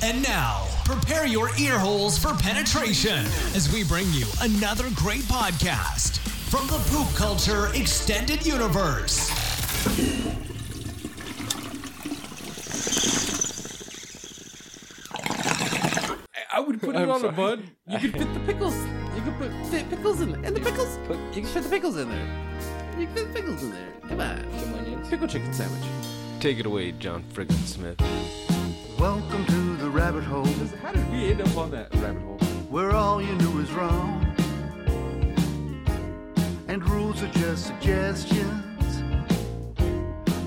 And now, prepare your ear holes for penetration as we bring you another great podcast from the Poop Culture Extended Universe. I would put it I'm on a bud. You could fit the pickles. You could put fit pickles in and the pickles. Put, you can fit the pickles in there. You can fit the pickles in there. Come on. Pickle chicken sandwich. Take it away, John Frickin Smith. Welcome to the rabbit hole, How did we end up on that rabbit hole? where all you knew is wrong. And rules are just suggestions,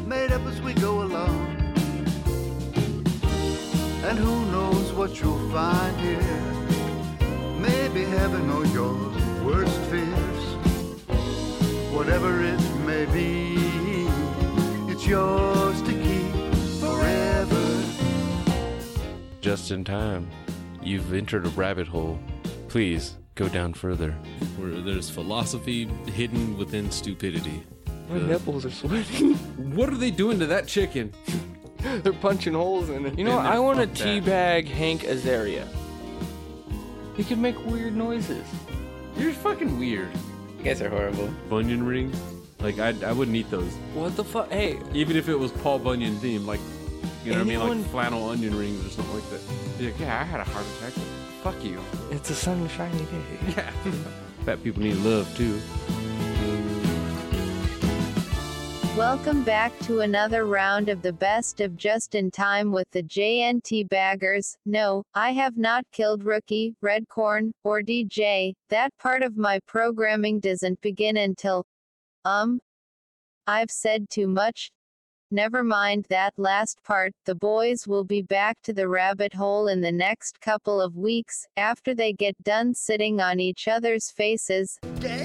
made up as we go along. And who knows what you'll find here? Maybe heaven or your worst fears. Whatever it may be, it's yours Just in time. You've entered a rabbit hole. Please go down further. Where there's philosophy hidden within stupidity. My nipples are sweating. What are they doing to that chicken? They're punching holes in it. You know, I want to fuck that. teabag Hank Azaria. He can make weird noises. You're fucking weird. You guys are horrible. Bunyan rings? Like I, I wouldn't eat those, What the fuck? Hey, even if it was Paul Bunyan themed. Like, you know what I mean? Like flannel onion rings or something like that. Be like, yeah, I had a heart attack. Fuck you. it's a sunshiny day. Yeah. Fat people need love too. Welcome back to another round of the best of Just in Time with the JNT Baggers. No, I have not killed Rookie, Redcorn, or DJ. That part of my programming doesn't begin until. Um. I've said too much. Never mind that last part. The boys will be back to the rabbit hole in the next couple of weeks after they get done sitting on each other's faces. day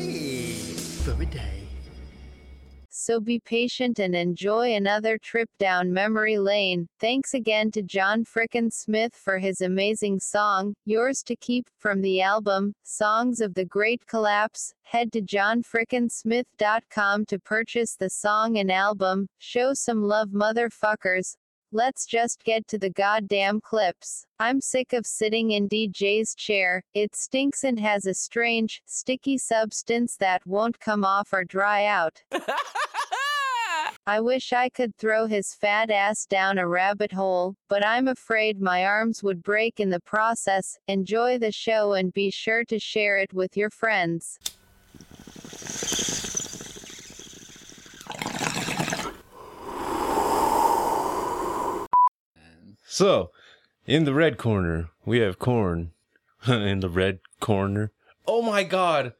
So be patient and enjoy another trip down memory lane. Thanks again to John Frickin Smith for his amazing song, Yours to Keep, from the album, Songs of the Great Collapse. Head to johnfrickinsmith.com to purchase the song and album. Show some love, motherfuckers. Let's just get to the goddamn clips. I'm sick of sitting in DJ's chair. It stinks and has a strange, sticky substance that won't come off or dry out. I wish I could throw his fat ass down a rabbit hole, but I'm afraid my arms would break in the process. Enjoy the show and be sure to share it with your friends. So, in the red corner, we have corn. in the red corner. Oh my god!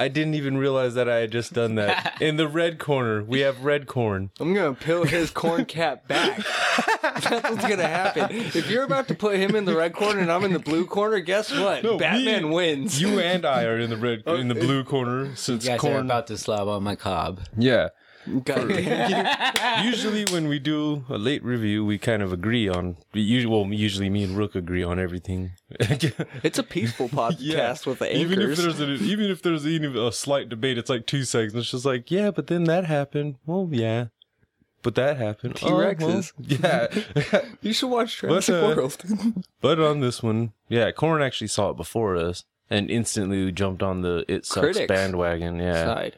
I didn't even realize that I had just done that. in the red corner, we have red corn. I'm gonna peel his corn cap back. That's what's gonna happen. If you're about to put him in the red corner and I'm in the blue corner, guess what? No, Batman me- wins. You and I are in the red, in the uh, blue corner. Since You guys corn. are about to slob on my cob. yeah. Usually when we do a late review, we kind of agree on. Usually, well, usually me and Rook agree on everything. it's a peaceful podcast with the even if there's a, even if there's even a slight debate, it's like two seconds. It's just like, yeah, but then that happened. Well, yeah, but that happened. T-Rexes. Oh, well, yeah, you should watch Jurassic uh, World. but on this one, yeah, Corn actually saw it before us and instantly jumped on the it sucks Critics. bandwagon. Yeah.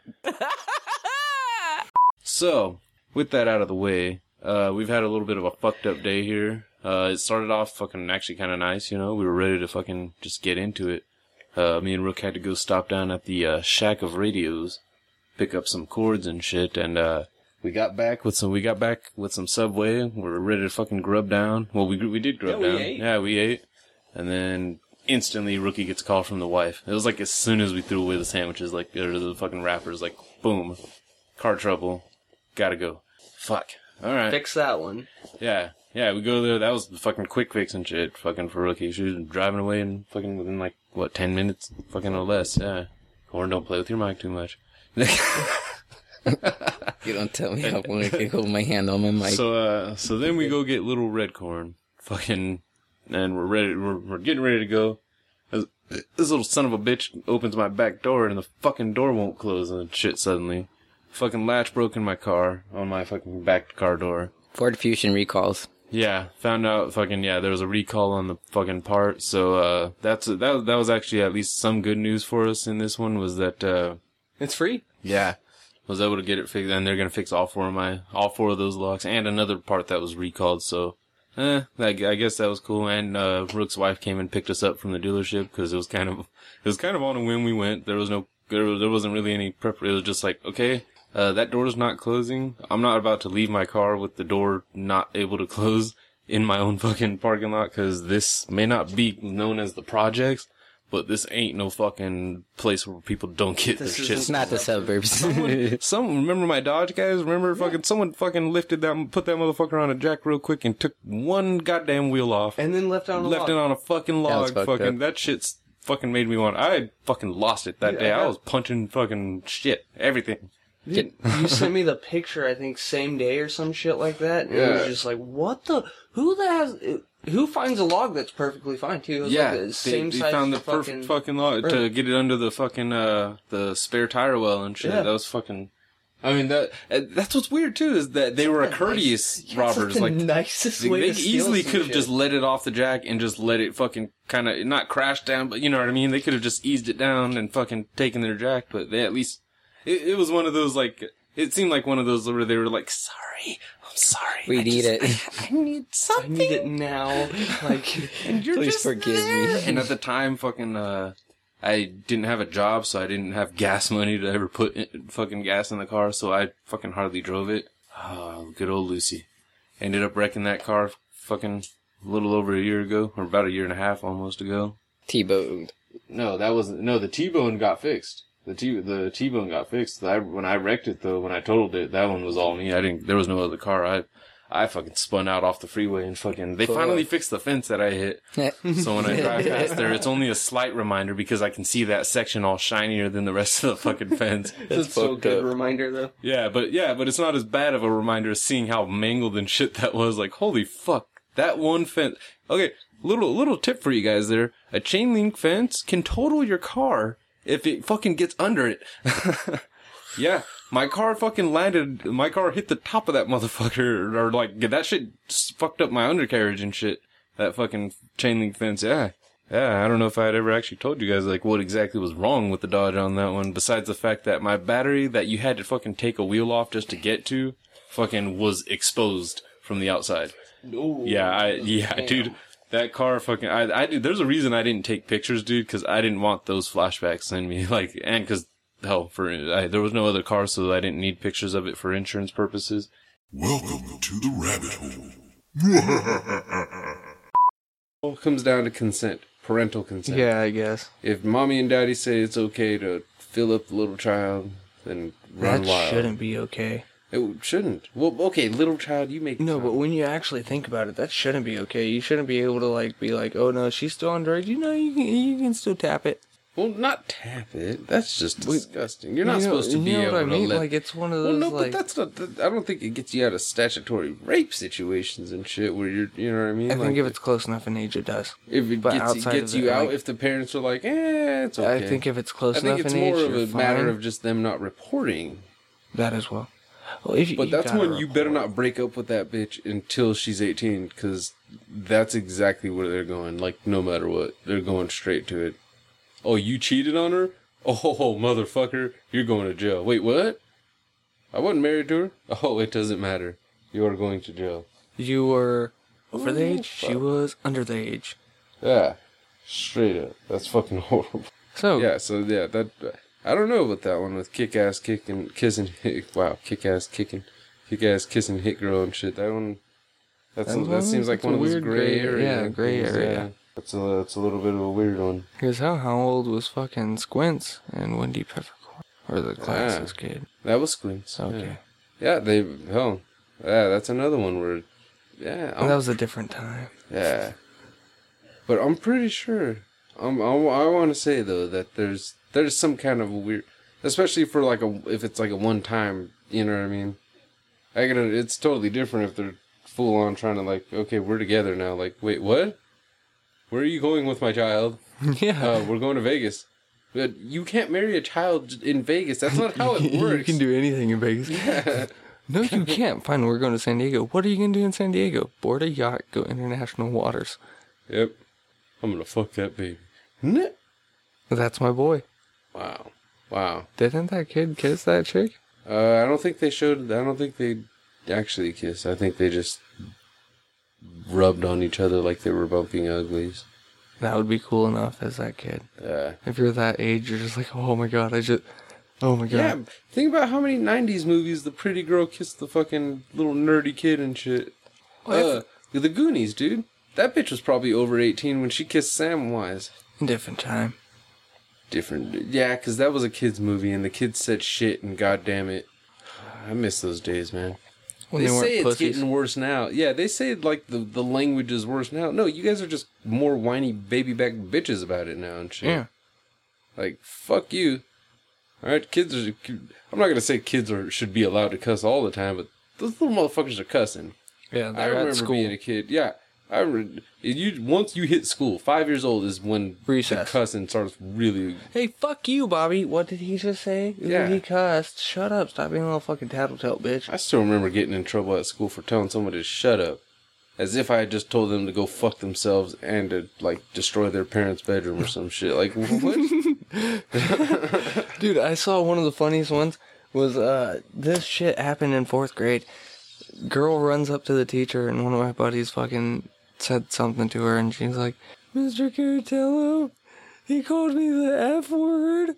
So, with that out of the way, uh, we've had a little bit of a fucked up day here. Uh, it started off fucking actually kind of nice, you know. We were ready to fucking just get into it. Uh, me and Rook had to go stop down at the uh, Shack of Radios, pick up some cords and shit, and uh, we got back with some. We got back with some Subway. We were ready to fucking grub down. Well, we we did grub Yeah, we down. ate. Yeah, we ate, and then instantly Rookie gets a call from the wife. It was like as soon as we threw away the sandwiches, like or the fucking wrappers, like boom, car trouble, gotta go. Fuck. All right. Fix that one. Yeah, yeah. We go there. That was the fucking quick fix and shit. Fucking for Rookie. She was driving away in fucking within like what ten minutes, fucking or less. Yeah. Corn, don't play with your mic too much. You don't tell me how I want to hold my hand on my mic. So, uh, so then we go get little red corn, fucking, and we're ready. We're, we're getting ready to go. This, this little son of a bitch opens my back door, and the fucking door won't close and shit. Suddenly, fucking latch broke in my car on my fucking back car door. Ford Fusion recalls. Yeah, found out fucking yeah, there was a recall on the fucking part. So uh that's that that was actually at least some good news for us in this one was that uh It's free. yeah, was able to get it fixed and they're going to fix all four of my all four of those locks and another part that was recalled. So eh, I, I guess that was cool and uh Rook's wife came and picked us up from the dealership cuz it was kind of it was kind of on a whim we went. There was no there, there wasn't really any prep. It was just like, okay, uh, that door's not closing. I'm not about to leave my car with the door not able to close in my own fucking parking lot because this may not be known as the projects, but this ain't no fucking place where people don't get This their is shit. It's not the suburbs. Some remember my Dodge guys. Remember fucking someone fucking lifted that, put that motherfucker on a jack real quick and took one goddamn wheel off, And then left on a left log. it on a fucking log. fucked Fucking up. that shit's fucking made me want. I fucking lost it that Yeah, day. I I was punching fucking shit, everything. You sent me the picture, I think, same day or some shit like that. And it Yeah. was just like, what the? Who the has? Who finds a log that's perfectly fine too? Yeah, like the they, same they found the perfect fucking log to get it under the fucking uh the spare tire well and shit. Yeah. That was fucking. I mean that uh, that's what's weird too is that they were a courteous robbers the like nicest They, way they easily could have shit. just let it off the jack and just let it fucking kind of not crash down, but you know what I mean. They could have just eased it down and fucking taken their jack, but they at least it, it was one of those like it seemed like one of those where they were like, "Sorry, I'm sorry, We I need just- it. I, I need something. I need it now. Like, and you're Please just forgive there. me. And at the time, fucking, uh, I didn't have a job, so I didn't have gas money to ever put in, fucking gas in the car, so I fucking hardly drove it. Oh, good old Lucy. Ended up wrecking that car fucking a little over a year ago, or about a year and a half almost ago. T-boned. No, that wasn't. No, the T-bone got fixed. The T the T-bone got fixed. I, when I wrecked it though, when I totaled it, that one was all me. I didn't. There was no other car. I I fucking spun out off the freeway and fucking. They finally fixed the fence that I hit. So when I drive past there, it's only a slight reminder because I can see that section all shinier than the rest of the fucking fence. it's so good up. reminder though. Yeah, but yeah, but it's not as bad of a reminder as seeing how mangled and shit that was. Like, holy fuck, that one fence. Okay, little little tip for you guys there: a chain link fence can total your car if it fucking gets under it. yeah, my car fucking landed. My car hit the top of that motherfucker, or like that shit fucked up my undercarriage and shit. That fucking chain link fence. Yeah. Yeah, I don't know if I had ever actually told you guys like what exactly was wrong with the Dodge on that one, besides the fact that my battery that you had to fucking take a wheel off just to get to, fucking was exposed from the outside. Yeah, I yeah, dude, that car fucking I I dude, there's a reason I didn't take pictures, dude, because I didn't want those flashbacks in me, like, and because hell, for I, there was no other car, so I didn't need pictures of it for insurance purposes. Welcome to the rabbit hole. All comes down to consent, parental consent. Yeah, I guess If mommy and daddy say it's okay to fill up the little child, then run that wild. shouldn't be okay. It shouldn't. Well, okay, little child, you make No, but when you actually think about it, that shouldn't be okay. You shouldn't be able to like be like, oh no, she's still underage. You know, you can you can still tap it. well, not tap it. That's just disgusting. You're not You know- supposed to you be know able what I to mean? let. Like it's one of well, those no, like. but that's not. that- I don't think it gets you out of statutory rape situations and shit where you're. You know what I mean? I think Like, if it's close enough in age, it does. if it but gets, outside gets of you it, out, like- if the parents are like, eh, it's okay. I think if it's close I think enough it's in more age, of you're a matter of just them not reporting. that as well. Well, you, But you that's when you better not break up with that bitch until she's 18, because that's exactly where they're going. Like, no matter what, they're going straight to it. Oh, you cheated on her? Oh, motherfucker, you're going to jail. Wait, what? I wasn't married to her? Oh, it doesn't matter. You're going to jail. You were over the age. She was under the age. Yeah, straight up. That's fucking horrible. So Yeah, so yeah, that I don't know about that one with kick ass kicking, kissing, hit, wow, kick ass kicking, kick ass kissing hit girl and shit. That one, that's That that, one- seems like one of those weird gray gray- area. yeah, gray things, area. yeah. That's a that's a little bit of a weird one. Because how how old was fucking Squints and Wendy Peppercorn or the classes kid? That was Squints. Okay, Yeah, yeah they hell, yeah, that's another one where, yeah, Well, that was a different time. yeah. But I'm pretty sure. Um, I, I want to say though that there's there's some kind of weird, especially for like a if it's like a one time. You know what I mean? I get it. It's totally different if they're full on trying to like, okay, we're together now. Like, wait, what? Where are you going with my child? yeah, Uh, we're going to Vegas. But you can't marry a child in Vegas. That's not how it works. you can do anything in Vegas. Yeah. No, you can't. Fine, we're going to San Diego. What are you going to do in San Diego? Board a yacht, go international waters. Yep. I'm gonna fuck that baby. That's my boy. Wow. Wow. Didn't that kid kiss that chick? Uh, I don't think they showed. I don't think they actually kissed. I think they just rubbed on each other like they were bumping uglies. That would be cool enough as that kid. Uh, If you're that age, you're just like, oh my god, I just, oh my god. yeah. Think about how many '90s movies the pretty girl kissed the fucking little nerdy kid and shit. Uh, the Goonies, dude. That bitch was probably over 18 when she kissed Samwise. Different time. Different, yeah, because that was a kids movie and the kids said shit and goddamn it, I miss those days, man. When they, they, weren't say it's pussies. getting worse now. Yeah, they say like the the language is worse now. No, you guys are just more whiny baby back bitches about it now and shit. Yeah. Like fuck you. All right, kids are. I'm not gonna say kids are should be allowed to cuss all the time, but those little motherfuckers are cussing. Yeah, I they're remember at school. being a kid. Yeah, I remember. You once you hit school, five years old is when Recess. the cussing starts really. Hey, fuck you, Bobby. What did he just say? Yeah. He cussed. Shut up. Stop being a little fucking tattletale, bitch. I still remember getting in trouble at school for telling somebody to shut up. As if I had just told them to go fuck themselves and to like destroy their parents' bedroom or some shit. Like what? Dude, I saw one of the funniest ones was uh this shit happened in fourth grade. Girl runs up to the teacher and one of my buddies fucking said something to her and she's like, Mr. Caratello, he called me the F word.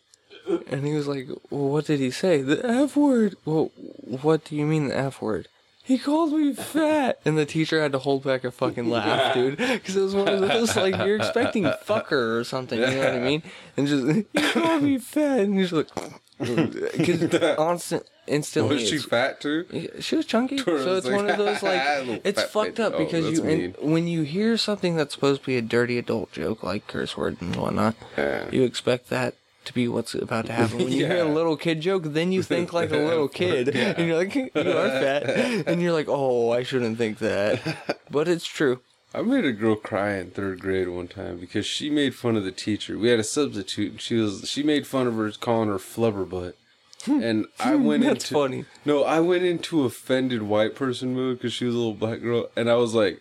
And he was like, well, what did he say? The F word. Well, what do you mean the F word? He called me fat, and the teacher had to hold back a fucking laugh, dude, because it was one of those like you're expecting fucker or something, you know what I mean? And just he called me fat, and he's like, because instant, instantly, Was she fat too? She was chunky, so it's it's one of those like it's fucked up Oh, because you when you hear something that's supposed to be a dirty adult joke like curse words and whatnot, Yeah. you expect that to be what's about to happen. When you hear a little kid joke, then you think like a little kid, and you're like, you are fat, and you're like, oh, I shouldn't think that, but it's true. I made a girl cry in third grade one time because she made fun of the teacher. We had a substitute. And she was she made fun of her calling her flubber butt. Hmm. And I hmm, went That's into funny. no, I went into offended white person mode because she was a little black girl, and I was like,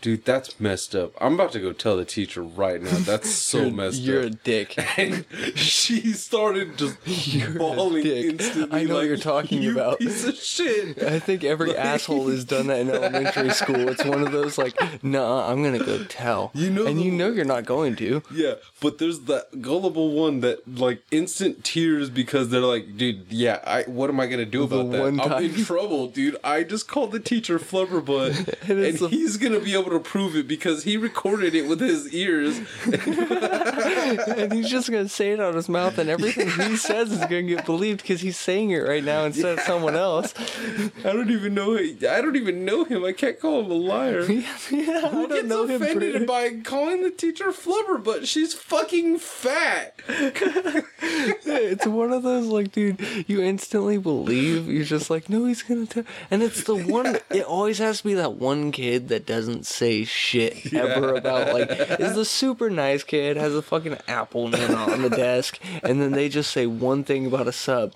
"Dude, that's messed up. I'm about to go tell the teacher right now. That's so You're- messed You're a dick. And she started just You're a bawling dick. instantly. I know what you're talking "You about." Piece of shit. I think every Like- asshole has done that in elementary school. It's one of those like, nah, I'm gonna go tell. You know and the- you know you're not going to. Yeah, but there's that gullible one that like instant tears because they're like, dude, yeah, I what am I gonna do about that? one I'm in trouble, dude. I just called the teacher flubberbutt, And and, the- he's gonna be able to prove it because he recorded it with his ears. and he's just gonna say it out of his mouth, and everything he says is gonna get believed because he's saying it right now instead of someone else. I don't even know. I don't even know him. I can't call him a liar. yeah, I Who don't gets know him. offended pretty- by calling the teacher flubber But She's fucking fat. It's one of those like, dude, you instantly believe. You're just like, no, he's gonna tell. And it's the one. It always has to be that one kid that doesn't say shit ever about like is the super nice kid has a fucking apple man on the desk, and then they just say one thing about a sub.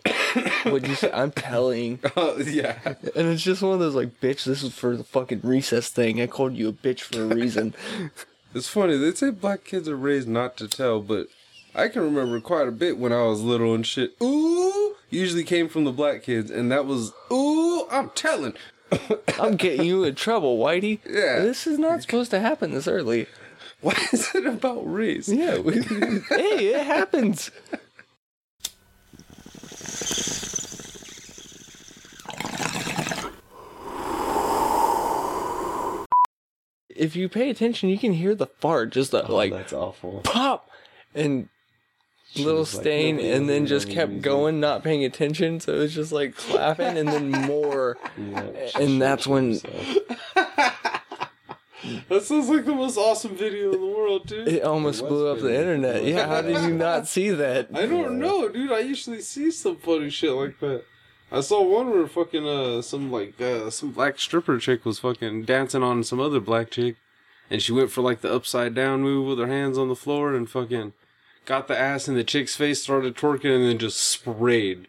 What'd you say? I'm telling. Oh yeah. And it's just one of those like, bitch, this is for the fucking recess thing. I called you a bitch for a reason. It's funny. They say black kids are raised not to tell, but I can remember quite a bit when I was little and shit. Ooh, usually came from the black kids, and that was ooh. I'm telling. I'm getting you in trouble, Whitey. Yeah. This is not supposed to happen this early. Why is it about race? Yeah. we- hey, it happens. If you pay attention, you can hear the fart just uh, like that's awful. pop and little was like, stain, and then just kept reason. going, not paying attention. So it was just like clapping, and then more, and that's when That sounds like the most awesome video in the world, dude. it almost blew up the internet. Yeah, how did you not see that? I don't know, dude. I usually see some funny shit like that. I saw one where fucking uh some like uh some black stripper chick was fucking dancing on some other black chick, and she went for like the upside down move with her hands on the floor and fucking got the ass in the chick's face, started twerking, and then just sprayed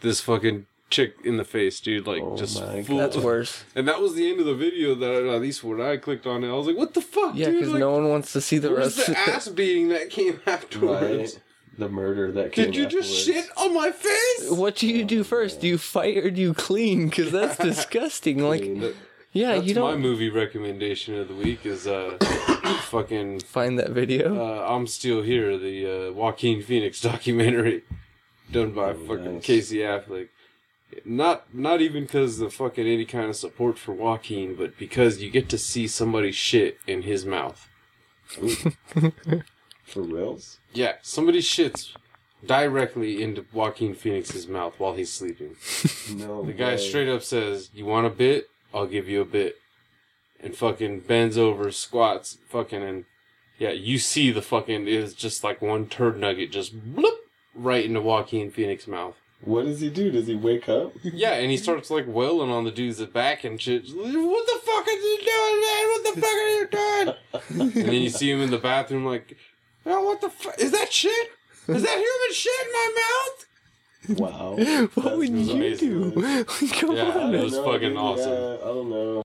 this fucking chick in the face, dude. Like Oh just my full. That's worse. And that was the end of the video. That at least when I clicked on it, I was like, "What the fuck, dude? Yeah, because Like, no one wants to see the where's rest. the ass beating that came afterwards? The murder that came Did you just shit on my face? What do you do first? Do you fight or do you clean? Because that's disgusting. Like, That- yeah, That's you my don't movie recommendation of the week is uh fucking find that video. uh, I'm Still Here, the uh, Joaquin Phoenix documentary done by fucking nice. Casey Affleck. Not not even because of fucking any kind of support for Joaquin, but because you get to see somebody shit in his mouth. For reals? Yeah, somebody shits directly into Joaquin Phoenix's mouth while he's sleeping. No. The guy way. straight up says, "You want a bit? I'll give you a bit." And fucking bends over, squats, fucking, and yeah, you see the fucking is just like one turd nugget just bloop right into Joaquin Phoenix's mouth. What does he do? Does he wake up? Yeah, and he starts like wailing on the dude's back and shit. What the fuck are you doing, man? What the fuck are you doing? and then you see him in the bathroom, like, oh, what the fuck? Is that shit? Is that human shit in my mouth? Wow. what would you amazing, do? Come Yeah, on. it was don't know, fucking dude. awesome. Yeah, I don't know.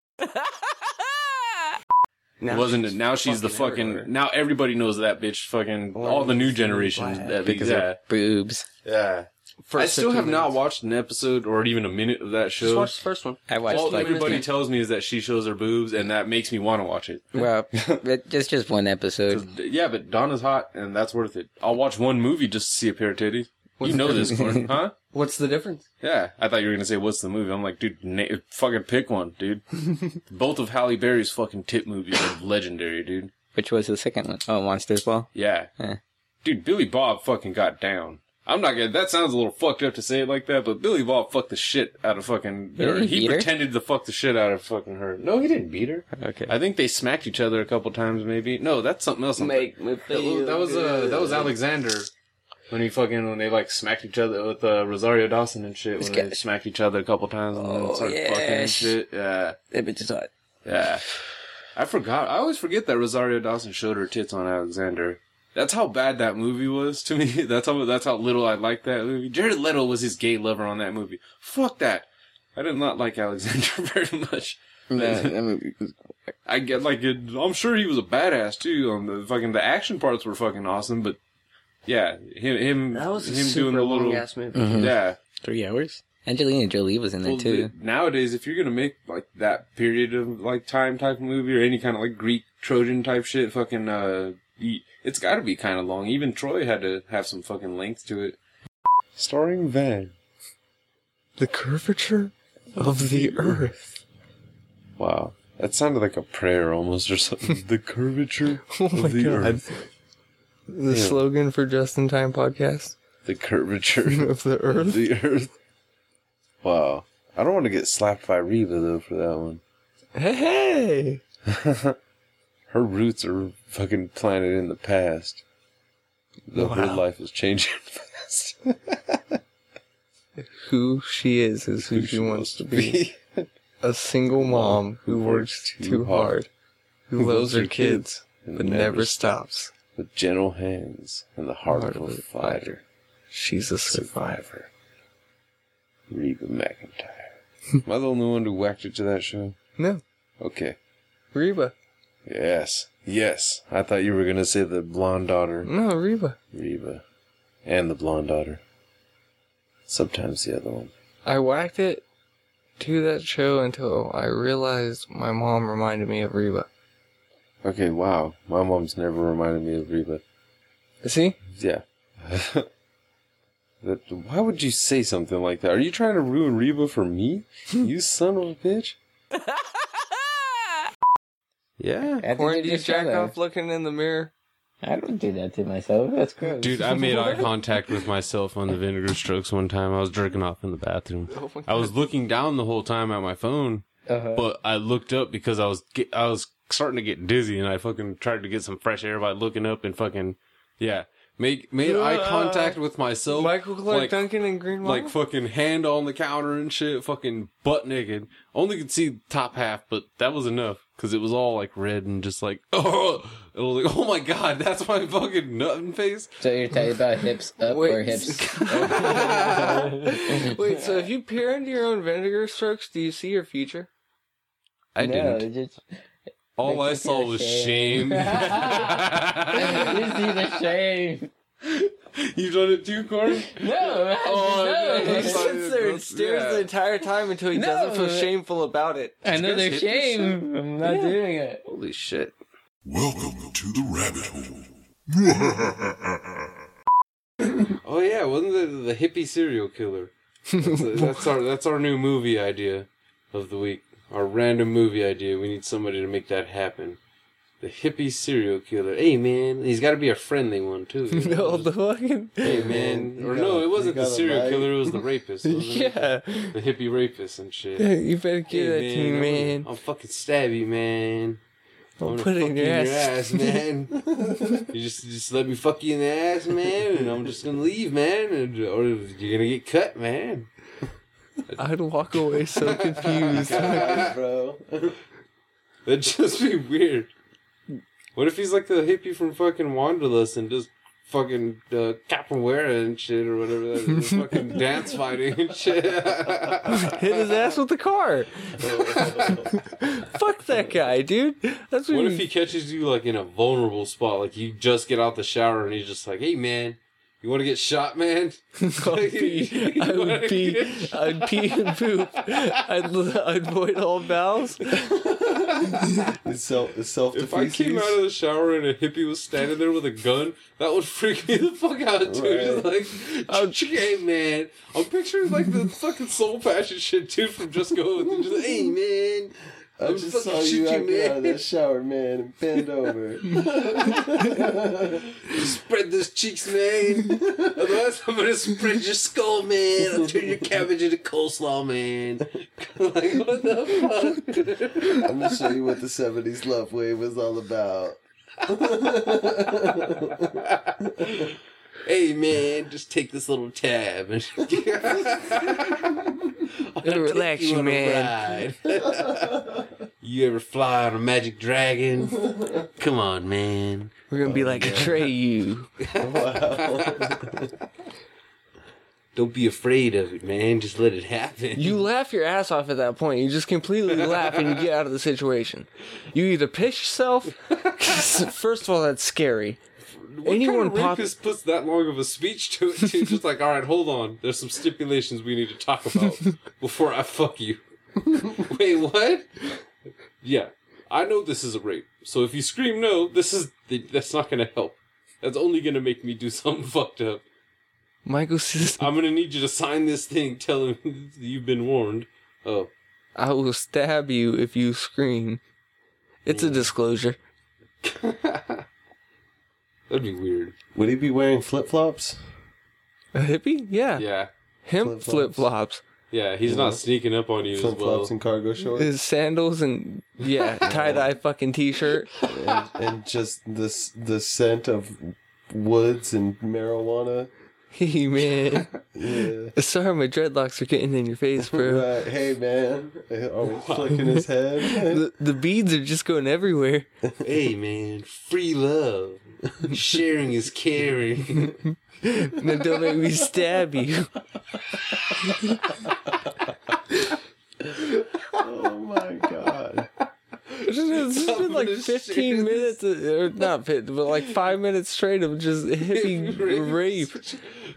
Now Wasn't it? she's Now she's the fucking. everywhere. Now everybody knows that bitch. Fucking all the new generation. That because Yeah. of boobs. Yeah. First I still 15 have not watched an episode or even a minute of that show. Just watch the first one. I watched all like everybody tells me is that she shows her boobs, and that makes me want to watch it. well, it- just just one episode. Yeah, but Donna's hot, and that's worth it. I'll watch one movie just to see a pair of titties. You know this, Corn, huh? What's the difference? Yeah, I thought you were gonna say what's the movie. I'm like, dude, na- fucking pick one, dude. Both of Halle Berry's fucking tit movies are legendary, dude. Which was the second one? Oh, Monsters Ball. Yeah, Eh. dude, Billy Bob fucking got down. I'm not gonna. That sounds a little fucked up to say it like that, but Billy Bob fucked the shit out of fucking. Didn't or he he beat her? pretended to fuck the shit out of fucking her. No, he didn't beat her. Okay. I think they smacked each other a couple times, maybe. No, that's something else. Make me That was, that was uh that was Alexander when he fucking when they like smacked each other with uh, Rosario Dawson and shit when they smacked each other a couple times and then Oh, started fucking and shit. Yeah, That bitch is hot. yeah. I forgot. I always forget that Rosario Dawson showed her tits on Alexander. That's how bad that movie was to me. That's how that's how little I liked that movie. Jared Leto was his gay lover on that movie. Fuck that. I did not like Alexander very much. That- that movie was- I get like it, I'm sure he was a badass too. On the fucking the action parts were fucking awesome, but yeah, him him That was a him super doing the long little ass movie. yeah. Three hours. Angelina Jolie was in there Well, too. the- nowadays, if you're gonna make like that period of like time type of movie or any kind of like Greek Trojan type shit, fucking uh, y- it's got to be kind of long. Even Troy had to have some fucking length to it. Starring Van. The curvature of the earth. Wow, that sounded like a prayer almost or something. the curvature Oh my of the god. earth. The Yeah. slogan for Just in Time podcast The curvature of the earth. the earth. Wow. I don't want to get slapped by Reba though for that one. Hey, hey. Her roots are fucking planted in the past. The her life is changing fast. Who she is is who, she wants to be. A single mom who works too hard, who loves her kids, but never stops. With gentle hands and the heart of a fighter. She's a survivor. Reba McEntire. Am I the only one who whacked it to that show? No, Okay. Reba. Yes. Yes. I thought you were gonna say the blonde daughter. No, Reba. Reba. And the blonde daughter. Sometimes the other one. I whacked it to that show until I realized my mom reminded me of Reba. Okay, wow. My mom's never reminded me of Reba. See? Yeah. that, why would you say something like that? Are you trying to ruin Reba for me? you son of a bitch. yeah. I think Or you just jack off looking in the mirror? I don't do that to myself. That's gross. Dude, I made eye contact with myself on the vinegar strokes one time. I was jerking off in the bathroom. Oh I was looking down the whole time at my phone, Uh-huh. but I looked up because I was I was starting to get dizzy, and I fucking tried to get some fresh air by looking up and fucking yeah, make made eye contact with myself. Michael Clarke like, Duncan and Green Mile? like fucking hand on the counter and shit, fucking butt naked. Only could see top half, but that was enough because it was all like red and just like oh, It was like, oh my god, that's my fucking nutting face. So you're talking about hips up Wait. or hips? Wait, so if you peer into your own vinegar strokes, do you see your future? I no, didn't. Just, All I saw feel was shame. shame. you see the shame. you done it too, Corey? No, Oh, no. okay. He sits there and stares yeah. the entire time until he No. doesn't feel shameful about it. I know there's shame. I'm not doing it. Holy shit. Welcome to the rabbit hole. Oh yeah, wasn't it the hippie serial killer? That's, that's our that's our new movie idea of the week. Our random movie idea. We need somebody to make that happen. The hippie serial killer. Hey man, he's got to be a friendly one too. you know? No, the fucking Hey man, or got no, it wasn't the serial right. killer. It was the rapist. wasn't it? yeah. the hippie rapist and shit. You better kill Hey, that to me, I'm- man. I'll fucking stab you, man. I'll I'm put gonna it in your ass. man. you just just let me fuck you in the ass, man, and I'm just gonna leave, man, and, or you're gonna get cut, man. I'd walk away so confused. God, bro. That'd just be weird. What if he's like the hippie from fucking Wanderlust and just fucking uh, capoeira and shit or whatever that is, fucking dance fighting and shit. Hit his ass with the car. Fuck that guy, dude. That's what, What if he catches you like in a vulnerable spot, like you just get out the shower and he's just like, "Hey man, you want to get shot, man?" I'd pee. I would pee. I'd pee and poop. I'd, I'd void all bowels. It's self, it's self If I came out of the shower and a hippie was standing there with a gun, that would freak me the fuck out, dude. Just like, hey man, I'm picturing like the fucking soul passion shit, dude, from Just Go. With just, hey man, I just fucking saw you you, out get out of man. that shower, man, and bend over. spread those cheeks, man. Otherwise, I'm gonna spread your skull, man. I'll turn your cabbage into coleslaw, man. like, what the fuck? I'm gonna show you what the '70s love wave was all about. hey man, just take this little tab and I'll take relax you, on a man. ride. you ever fly on a magic dragon? Come on, man. We're gonna be oh, like betray you. Don't be afraid of it, man. Just let it happen. You laugh your ass off at that point. You just completely laugh and you get out of the situation. You either piss yourself. First of all, that's scary. What anyone kind of pop- rapist puts that long of a speech to it? Too? Just like, all right, hold on. There's some stipulations we need to talk about before I fuck you. Wait, what? Yeah, I know this is a rape. So if you scream no, this is that's not gonna help. That's only gonna make me do something fucked up. Michael says, I'm gonna need you to sign this thing telling you've been warned. Oh, I will stab you if you scream. It's a disclosure. That'd be weird. Would he be wearing flip flops? A hippie? Yeah. Yeah, Hemp Flip-flops. flip flops. yeah. He's not sneaking up on you as well. Flip well. flops and cargo shorts, His sandals and, yeah, tie dye fucking t shirt. and, and just the s- the scent of woods and marijuana. Hey, man. Yeah. Sorry, my dreadlocks are getting in your face, bro. Right. Hey, man. Are we flicking his head? The, the beads are just going everywhere. Hey man, free love. Sharing is caring. Now don't make me stab you. oh my god. It's been like 15 minutes, uh, or not 15, but like five minutes straight of just hippie rape.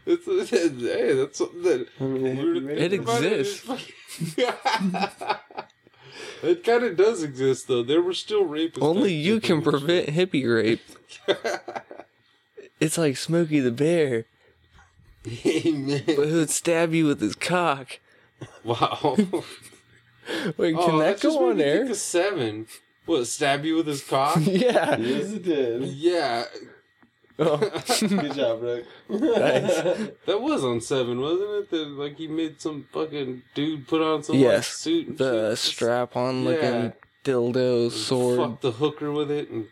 It's, it's, hey, that's something that It exists. it kind of does exist though. There were still rapists. Only you can and prevent hippie rape. It's like Smokey the Bear, shit. Hey man, but who'd stab you with his cock. wow. Wait, can oh, that just go made on me air? Think of seven. What? Stab you with his cock? Yeah. Yes, it did. yeah, Oh, Good job, Rick. nice. that was on seven, wasn't it? That like he made some fucking dude put on some like, suit. And The shit. strap on Yeah. looking dildo and sword. Fuck the hooker with it and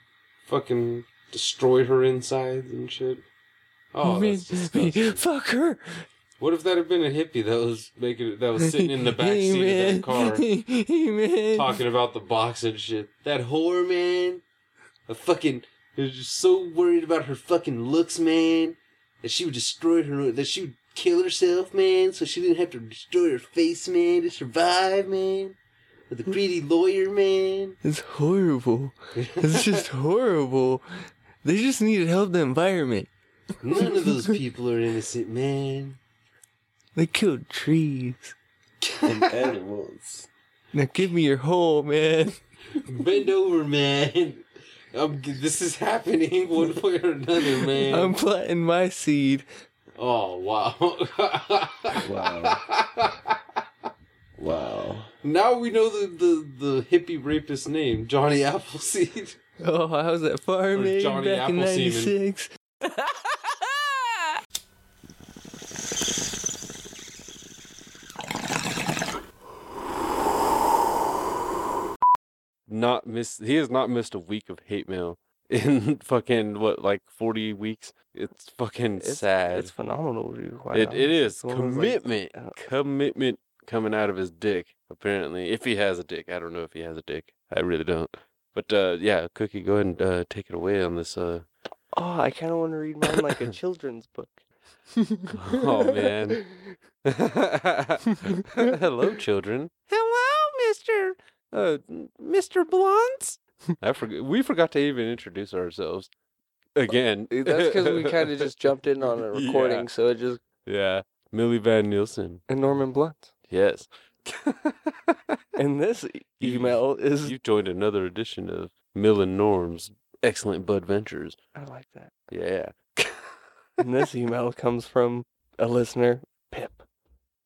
fucking destroyed her insides and shit. Oh, Me- that's me- disgusting. fuck her. What if that had been a hippie that was making that was sitting in the back Hey, seat man. of that car Hey, man. talking about the box and shit? That whore, man. A fucking They're just so worried about her fucking looks, man. That she would destroy her, that she would kill herself, man, so she didn't have to destroy her face, man, to survive, man. With the greedy lawyer, man. It's horrible. It's just horrible. They just need to help the environment. None of those people are innocent, man. They killed trees. And animals. Now give me your hole, man. Bend over, man. Um, this is happening one way or another, man. I'm planting my seed. oh, wow. Wow. Wow. now we know the, the, the hippie rapist name, Johnny Appleseed. Oh, I was at Farm Or Aid Johnny back in '96. Not miss. He has not missed a week of hate mail in fucking what, like forty weeks. It's fucking It's sad. It's phenomenal, dude. It, it It's one of those, like, commitment, uh, commitment coming out of his dick. Apparently, if he has a dick, I don't know if he has a dick. I really don't. But uh, yeah, Cookie, go ahead and uh, take it away on this. Uh... Oh, I kind of want to read mine like a children's book. Oh man. Hello, children. Hello, Mister. Uh, Mister Blondes. I forgot. We forgot to even introduce ourselves again. That's because we kind of just jumped in on a recording, Yeah. so it just Yeah, Millie Van Nielsen. and Norman Blunt. Yes. And this e- email is You've joined another edition of Mill and Norm's Excellent Bud Ventures. I like that. Yeah. And this email comes from a listener, Pip.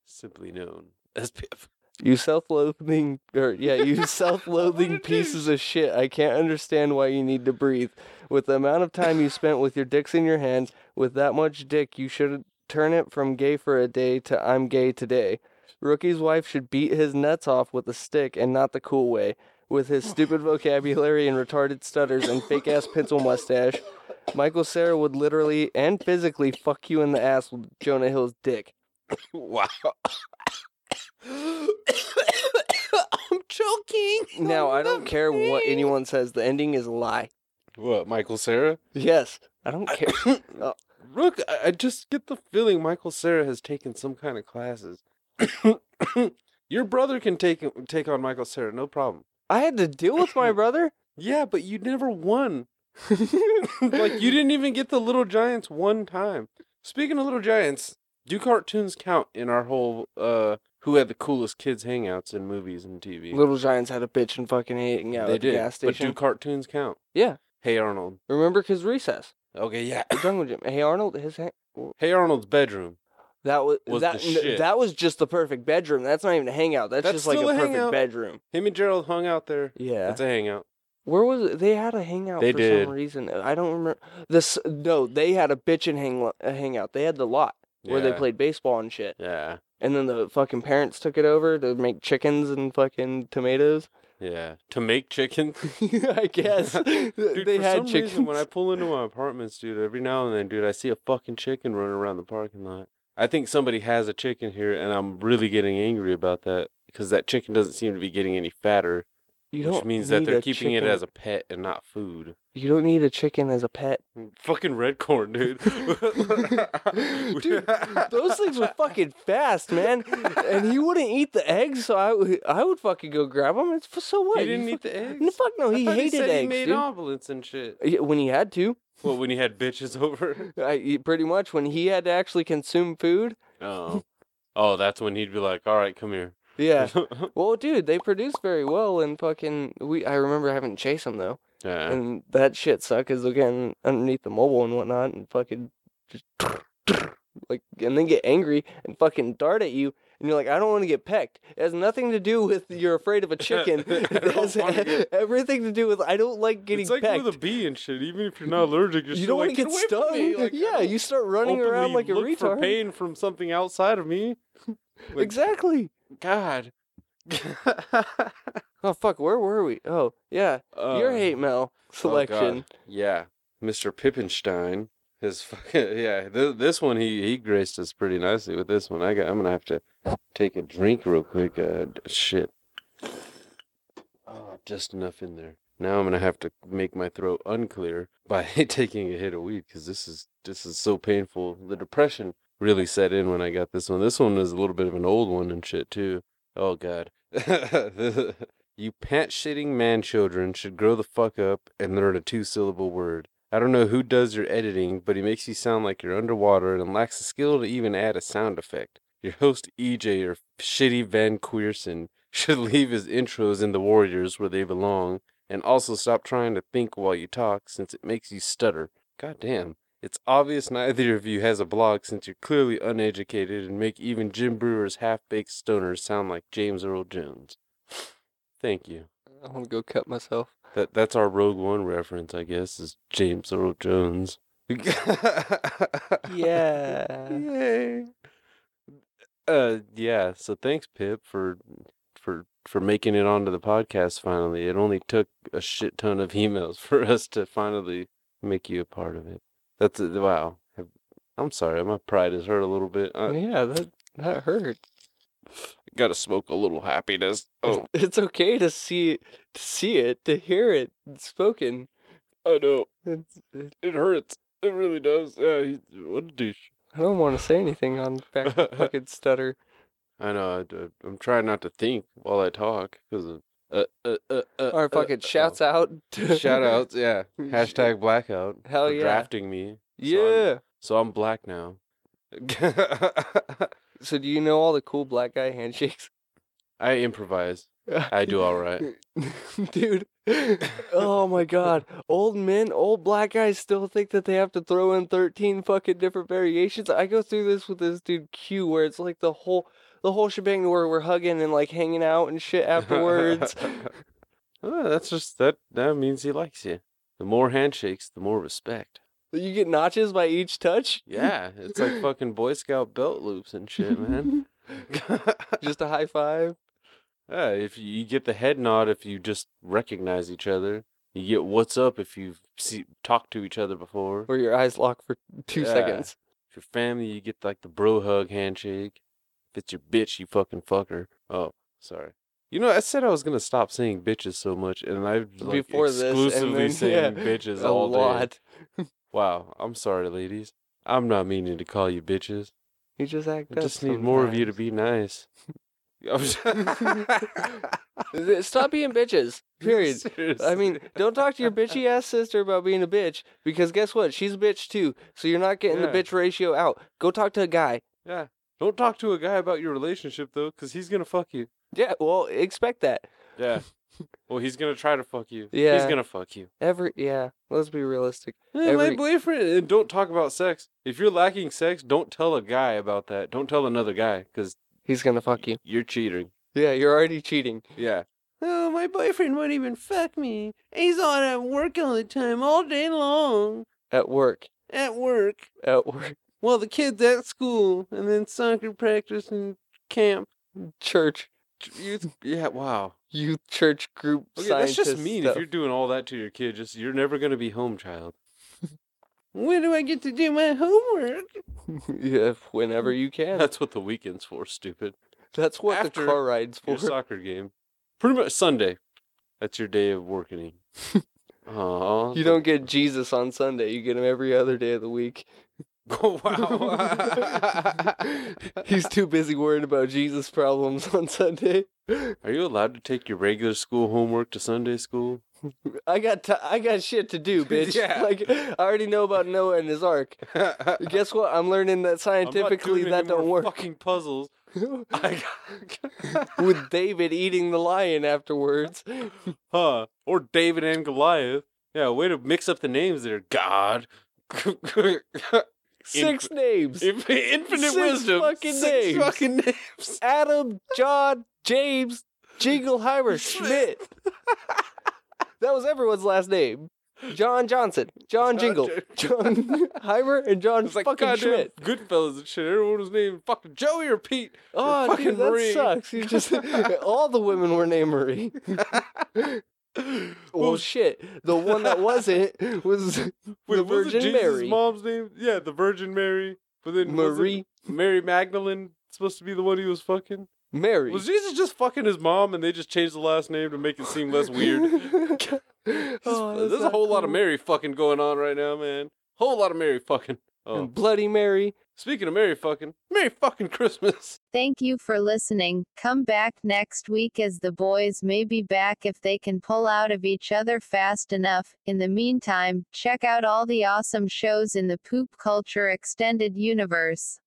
Simply known as Pip. You self-loathing, or yeah, you self-loathing pieces of shit. I can't understand why you need to breathe. With the amount of time you spent with your dicks in your hands, with that much dick, you should turn it from gay for a day to I'm gay today. Rookie's wife should beat his nuts off with a stick and not the cool way. With his stupid vocabulary and retarded stutters and fake ass pencil mustache, Michael Cera would literally and physically fuck you in the ass with Jonah Hill's dick. Wow. I'm choking. Now, I don't care what anyone says, the ending is a lie. What, Michael Cera? Yes, I don't care. Oh, Rook, I, I just get the feeling Michael Cera has taken some kind of classes. Your brother can take take on Michael Cera, no problem. I had to deal with my brother. Yeah, but you never won. like you didn't even get the Little Giants one time. Speaking of Little Giants, do cartoons count in our whole uh who had the coolest kids hangouts in movies and TV? Little Giants had a bitch and fucking hating out they at the did. gas But do cartoons count? yeah, Hey Arnold. remember his recess, Okay, yeah. the jungle gym. Hey Arnold, his Hey Arnold's bedroom. that was, Was that the n- shit. that was just the perfect bedroom. That's not even a hangout. That's, That's just like a a perfect bedroom. Him and Gerald hung out there. Yeah. That's a hangout. Where was it? They had a hangout They for did. some reason. I don't remember. This no, they had a bitch and hang a hangout. They had the lot where they Yeah. played baseball and shit. Yeah. And then the fucking parents took it over to make chickens and fucking tomatoes. Yeah. To make chicken. I guess Dude, they for had some chickens. reason, when I pull into my apartments, dude, every now and then, dude, I see a fucking chicken running around the parking lot. I think somebody has a chicken here, and I'm really getting angry about that because that chicken doesn't seem to be getting any fatter, you which means that they're keeping it as a pet and not food. You don't need a chicken as a pet. Mm, fucking red corn, dude. Dude, those things were fucking fast, man. And he wouldn't eat the eggs, so I would, I would fucking go grab them. It's so what? He didn't eat the eggs. No, fuck no. He hated said eggs, He made dude. omelets and shit. When he had to, Well, when he had bitches over. I, he- pretty much when he had to actually consume food. Oh. Oh, that's when he'd be like, "All right, come here." Yeah. well, dude, they produce very well, and fucking we. I remember having to chase them though, yeah. and that shit suck is again underneath the mobile and whatnot, and fucking just like, and then get angry and fucking dart at you, and you're like, I don't want to get pecked. It has nothing to do with you're afraid of a chicken. it has wanna get- everything to do with I don't like getting it's like pecked. with a bee and shit. Even if you're not allergic, you're you still don't like, want to get "Get away from me," stung. like, I yeah, don't you start running around openly like a look for retard. pain from something outside of me. Like, Exactly. God. Oh fuck, where were we? Oh yeah, your Uh, hate mail oh, selection. God. yeah, Mr. Pippenstein. His fucking yeah. Th- this one he he graced us pretty nicely with this one. I got. I'm gonna have to take a drink real quick. Uh, shit. Oh, just enough in there. Now I'm gonna have to make my throat unclear by taking a hit of weed because this is this is so painful. The depression really set in when I got this one. This one is a little bit of an old one and shit too. Oh god. you pant shitting man children should grow the fuck up and learn a two syllable word. I don't know who does your editing, but he makes you sound like you're underwater and lacks the skill to even add a sound effect. Your host EJ or shitty Van Queerson should leave his intros in the Warriors where they belong, and also stop trying to think while you talk since it makes you stutter. God damn. It's obvious neither of you has a blog since you're clearly uneducated and make even Jim Breuer's half-baked stoners sound like James Earl Jones. Thank you. I want to go cut myself. That that's our Rogue One reference, I guess, is James Earl Jones. Yeah. Yay. Uh yeah, so thanks Pip for for for making it onto the podcast finally. It only took a shit ton of emails for us to finally make you a part of it. That's a, wow. I'm sorry, my pride is hurt a little bit. Uh I yeah, that that hurt. gotta smoke a little happiness. Oh, It's okay to see to see it, to hear it spoken. I know. It's, it, It hurts. It really does. Yeah, he, what a douche. I don't want to say anything on back fucking stutter. I know. I, am trying not to think while I talk because of. Uh, uh, uh, uh, Or uh, fucking shouts out. to- Shout outs, yeah. Hashtag blackout. Hell for yeah. Drafting me. Yeah. So I'm black now. So do you know all the cool black guy handshakes? I improvise. I do all right. Dude. Oh my god. Old men, old black guys still think that they have to throw in 13 fucking different variations. I go through this with this dude Q where it's like the whole the whole shebang where we're hugging and like hanging out and shit afterwards. Oh, that's just that. That means he likes you. The more handshakes, the more respect. you get notches by each touch? Yeah, it's like fucking Boy Scout belt loops and shit, man. Just a high five. Yeah, if you, get the head nod if you just recognize each other. You get what's up if you've see, talked to each other before. Or your eyes lock for two Yeah. seconds. If you're family, you get like the bro hug handshake. If it's your bitch, you fucking fucker. Oh, sorry. You know, I said I was gonna stop saying bitches so much, and I've like, Before this, exclusively then, saying yeah, bitches a all day. lot. Wow, I'm sorry, ladies. I'm not meaning to call you bitches. You just act I just need more of you to be nice. Stop being bitches. Period. I mean, don't talk to your bitchy ass sister about being a bitch because guess what? She's a bitch too. So you're not getting Yeah. the bitch ratio out. Go talk to a guy. yeah. Don't talk to a guy about your relationship though, because he's gonna fuck you. Yeah, well, expect that. Yeah. well, he's gonna try to fuck you. Yeah. He's gonna fuck you. Every yeah, let's be realistic. Eh, my boyfriend. And don't talk about sex. If you're lacking sex, don't tell a guy about that. Don't tell another guy, because He's gonna fuck you. you're cheating. Yeah, you're already cheating. Yeah. Oh, my boyfriend won't even fuck me. He's on at work all the time, all day long. At work. At work. At work. Well, the kids at school, and then soccer practice and camp. Mm, church. Youth. Yeah. Wow. Youth church group Okay, that's just mean. stuff. If you're doing all that to your kid, just you're never gonna be home child. when do I get to do my homework? yeah, whenever you can. That's what the weekend's for, stupid. That's what After the car ride's Your for. soccer game. Pretty much Sunday. That's your day of working. Aww. You don't get Jesus on Sunday. You get him every other day of the week. Oh, wow. He's too busy worrying about Jesus problems on Sunday. Are you allowed to take your regular school homework to Sunday school? I got t- I got shit to do, bitch. Yeah. Like I already know about Noah and his ark. Guess what? I'm learning that scientifically that don't work. Fucking puzzles. I got... With David eating the lion afterwards. huh? Or David and Goliath. Yeah, way to mix up the names there. God. Six names. Inf- Infinite Six wisdom. fucking Six names. fucking names. Adam, John, James, Jingleheimer, Schmidt. that was everyone's last name. John Johnson, John, John Jingle, John Heimer, and John It's like fucking goddamn Schmidt. Goodfellas and shit. Everyone was named fucking Joey or Pete. Oh, fucking dude, that Marie. sucks. You just all the women were named Marie. well, shit. The one that wasn't was Wait, the Virgin Mary. mom's name? Yeah, the Virgin Mary. But then Marie. Mary Magdalene supposed to be the one he was fucking. Mary. Was Jesus just fucking his mom and they just changed the last name to make it seem less weird? Oh, There's a whole lot of Mary fucking going on right now, man. Whole lot of Mary fucking. Oh, And Bloody Mary. Speaking of Merry fucking, Merry fucking Christmas. Thank you for listening. Come back next week as the boys may be back if they can pull out of each other fast enough. In the meantime, check out all the awesome shows in the Poop Culture Extended Universe.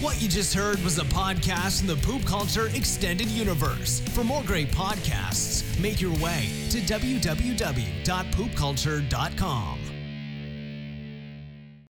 What you just heard was a podcast in the Poop Culture Extended Universe. For more great podcasts, make your way to www.poopculture.com.